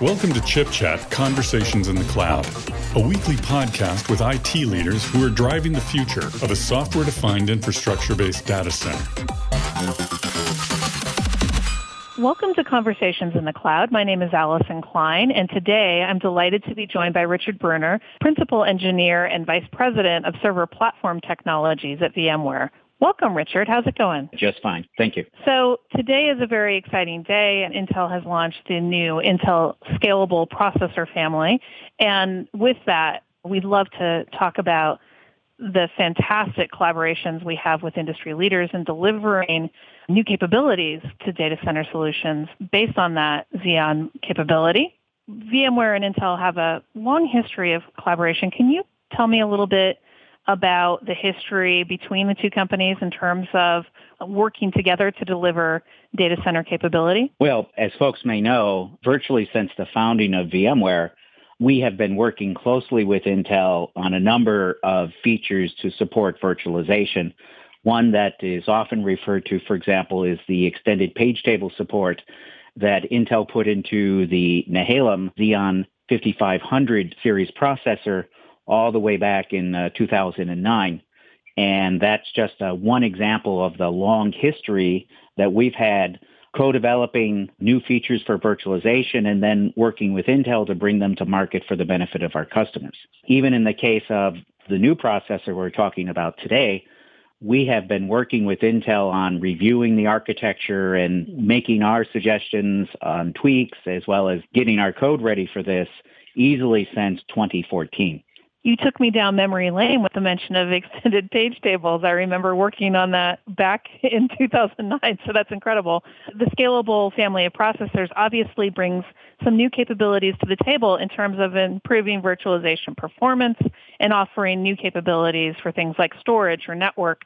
Welcome to Chip Chat Conversations in the Cloud, a weekly podcast with IT leaders who are driving the future of a software defined infrastructure based data center. Welcome to Conversations in the Cloud. My name is Allyson Klein, and today I'm delighted to be joined by Richard Brunner, Principal Engineer and Vice President of Server Platform Technologies at VMware. Welcome, Richard. How's it going? Just fine. Thank you. So today is a very exciting day, and Intel has launched the new Intel Scalable Processor family. And with that, we'd love to talk about the fantastic collaborations we have with industry leaders in delivering new capabilities to data center solutions based on that Xeon capability. VMware and Intel have a long history of collaboration. Can you tell me a little bit about the history between the two companies in terms of working together to deliver data center capability? Well, as folks may know, virtually since the founding of VMware, we have been working closely with Intel on a number of features to support virtualization. One that is often referred to, for example, is the extended page table support that Intel put into the Nehalem Xeon 5500 series processor all the way back in uh, 2009. And that's just uh, one example of the long history that we've had co-developing new features for virtualization and then working with Intel to bring them to market for the benefit of our customers. Even in the case of the new processor we're talking about today, we have been working with Intel on reviewing the architecture and making our suggestions on tweaks as well as getting our code ready for this easily since 2014 you took me down memory lane with the mention of extended page tables. I remember working on that back in 2009, so that's incredible. The scalable family of processors obviously brings some new capabilities to the table in terms of improving virtualization performance and offering new capabilities for things like storage or network.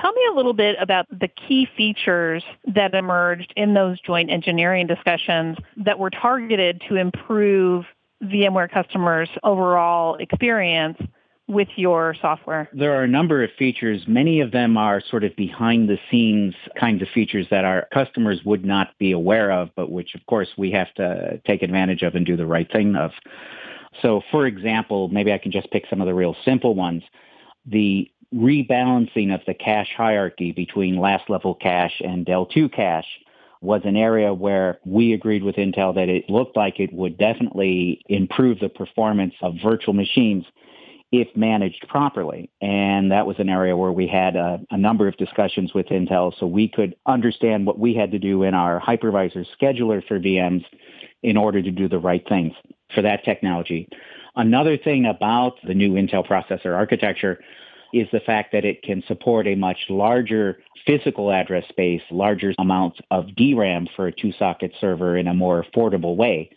Tell me a little bit about the key features that emerged in those joint engineering discussions that were targeted to improve VMware customers' overall experience with your software? There are a number of features. Many of them are sort of behind the scenes kinds of features that our customers would not be aware of, but which, of course, we have to take advantage of and do the right thing of. So, for example, maybe I can just pick some of the real simple ones. The rebalancing of the cache hierarchy between last level cache and L2 cache was an area where we agreed with Intel that it looked like it would definitely improve the performance of virtual machines if managed properly. And that was an area where we had a, a, number of discussions with Intel so we could understand what we had to do in our hypervisor scheduler for VMs in order to do the right things for that technology. Another thing about the new Intel processor architecture is the fact that it can support a much larger physical address space, larger amounts of DRAM for a two socket server in a more affordable way.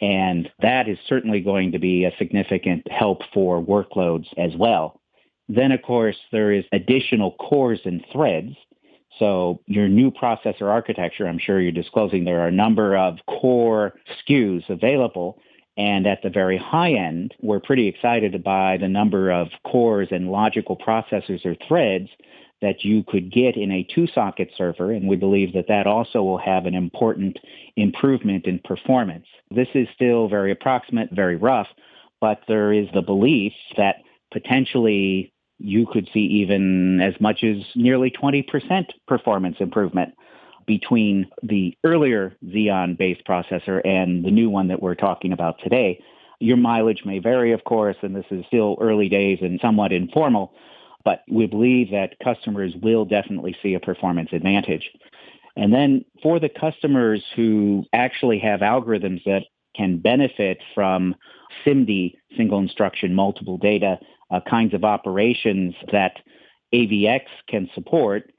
And that is certainly going to be a significant help for workloads as well. Then, of course, there is additional cores and threads. So your new processor architecture, I'm sure you're disclosing there are a number of core SKUs available. And at the very high end, we're pretty excited by the number of cores and logical processors or threads that you could get in a two-socket server, and we believe that that also will have an important improvement in performance. This is still very approximate, very rough, but there is the belief that potentially you could see even as much as nearly 20% performance improvement between the earlier Xeon-based processor and the new one that we're talking about today. Your mileage may vary, of course, and this is still early days and somewhat informal, but we believe that customers will definitely see a performance advantage. And then for the customers who actually have algorithms that can benefit from SIMD, single instruction, multiple data, uh, kinds of operations that AVX can support,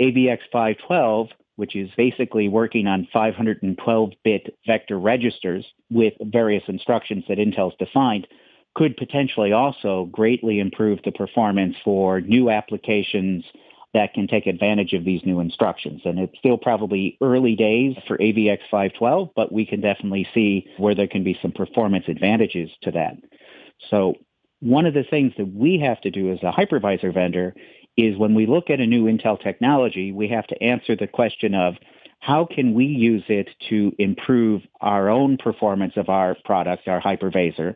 AVX 512 which is basically working on 512-bit vector registers with various instructions that Intel's defined, could potentially also greatly improve the performance for new applications that can take advantage of these new instructions. And it's still probably early days for AVX 512, but we can definitely see where there can be some performance advantages to that. So one of the things that we have to do as a hypervisor vendor is when we look at a new Intel technology, we have to answer the question of how can we use it to improve our own performance of our product, our hypervisor?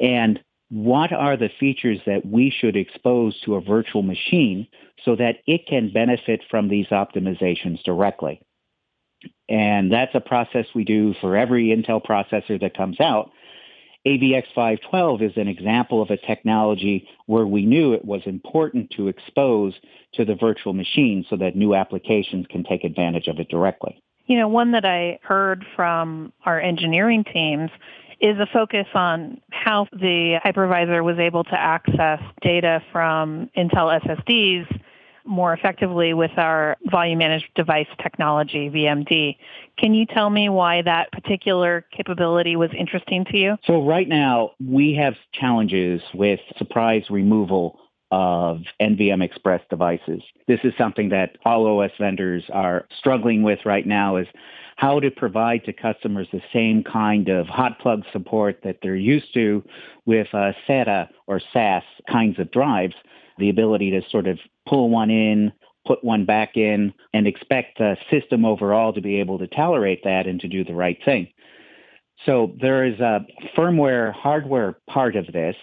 And what are the features that we should expose to a virtual machine so that it can benefit from these optimizations directly? And that's a process we do for every Intel processor that comes out. AVX512 is an example of a technology where we knew it was important to expose to the virtual machine so that new applications can take advantage of it directly. You know, one that I heard from our engineering teams is a focus on how the hypervisor was able to access data from Intel SSDs more effectively with our volume managed device technology, VMD. Can you tell me why that particular capability was interesting to you? So, right now, we have challenges with surprise removal of NVM Express devices. This is something that all OS vendors are struggling with right now is how to provide to customers the same kind of hot plug support that they're used to with uh, SATA or SAS kinds of drives, the ability to sort of pull one in, put one back in, and expect the system overall to be able to tolerate that and to do the right thing. So there is a firmware hardware part of this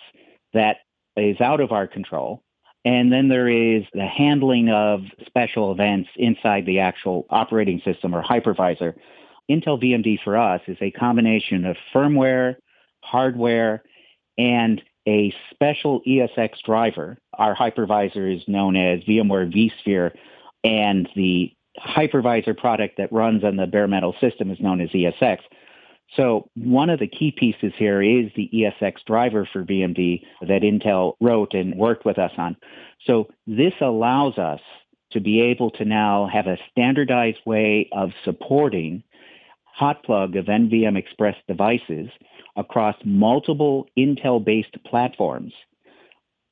that is out of our control. And then there is the handling of special events inside the actual operating system or hypervisor. Intel VMD for us is a combination of firmware, hardware, and a special ESX driver. Our hypervisor is known as VMware vSphere, and the hypervisor product that runs on the bare metal system is known as ESX. So one of the key pieces here is the ESX driver for VMD that Intel wrote and worked with us on. So this allows us to be able to now have a standardized way of supporting hot plug of NVM Express devices across multiple Intel-based platforms.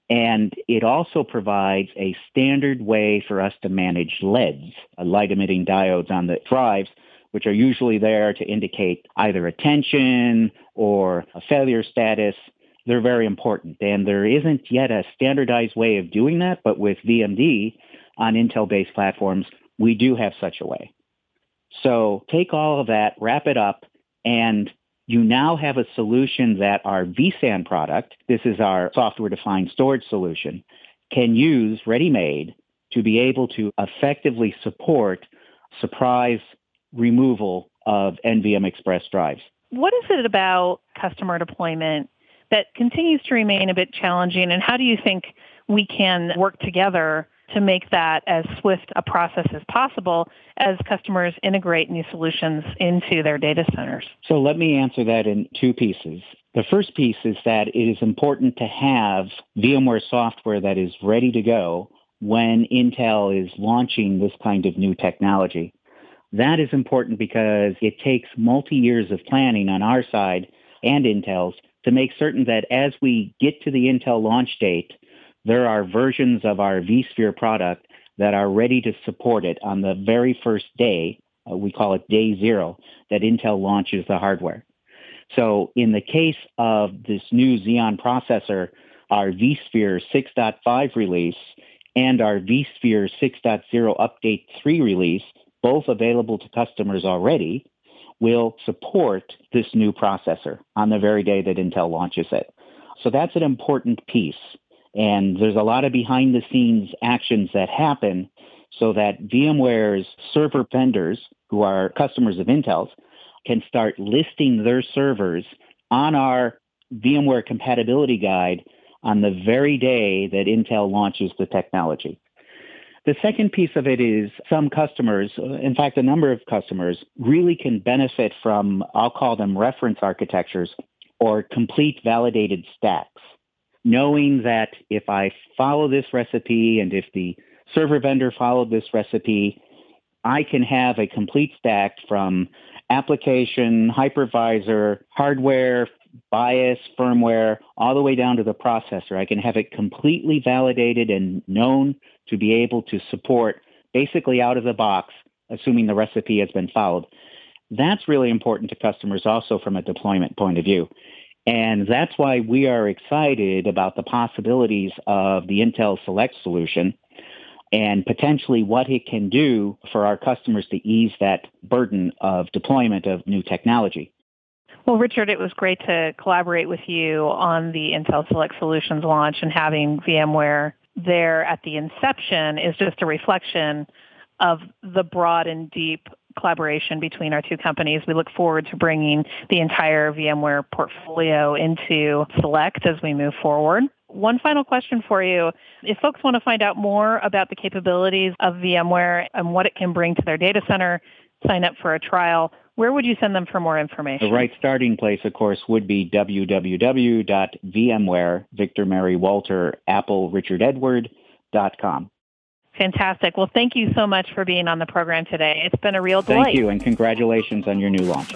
And it also provides a standard way for us to manage LEDs, uh, light emitting diodes on the drives, which are usually there to indicate either attention or a failure status. They're very important. And there isn't yet a standardized way of doing that, but with VMD on Intel based platforms, we do have such a way. So take all of that, wrap it up, and you now have a solution that our vSAN product, this is our software defined storage solution, can use ready made to be able to effectively support surprise removal of NVM Express drives. What is it about customer deployment that continues to remain a bit challenging, and how do you think we can work together to make that as swift a process as possible as customers integrate new solutions into their data centers? So let me answer that in two pieces. The first piece is that it is important to have VMware software that is ready to go when Intel is launching this kind of new technology. That is important because it takes multi years of planning on our side and Intel's to make certain that as we get to the Intel launch date, there are versions of our vSphere product that are ready to support it on the very first day. Uh, we call it day zero that Intel launches the hardware. So in the case of this new Xeon processor, our vSphere 6.5 release and our vSphere 6.0 Update 3 release, both available to customers already, will support this new processor on the very day that Intel launches it. So that's an important piece. And there's a lot of behind the scenes actions that happen so that VMware's server vendors, who are customers of Intel's, can start listing their servers on our VMware compatibility guide on the very day that Intel launches the technology. The second piece of it is some customers, in fact, a number of customers, really can benefit from, I'll call them reference architectures or complete validated stacks knowing that if I follow this recipe and if the server vendor followed this recipe, I can have a complete stack from application, hypervisor, hardware, BIOS, firmware, all the way down to the processor. I can have it completely validated and known to be able to support basically out of the box, assuming the recipe has been followed. That's really important to customers also from a deployment point of view. And that's why we are excited about the possibilities of the Intel Select solution. and potentially what it can do for our customers to ease that burden of deployment of new technology. Well, Richard, it was great to collaborate with you on the Intel Select Solutions launch and having VMware there at the inception is just a reflection of the broad and deep collaboration between our two companies. We look forward to bringing the entire VMware portfolio into Select as we move forward. One final question for you. If folks want to find out more about the capabilities of VMware and what it can bring to their data center, sign up for a trial, where would you send them for more information? The right starting place, of course, would be www.vmware, Victor Mary Walter, Apple Richard. Fantastic. Well, thank you so much for being on the program today. It's been a real delight. Thank you, and congratulations on your new launch.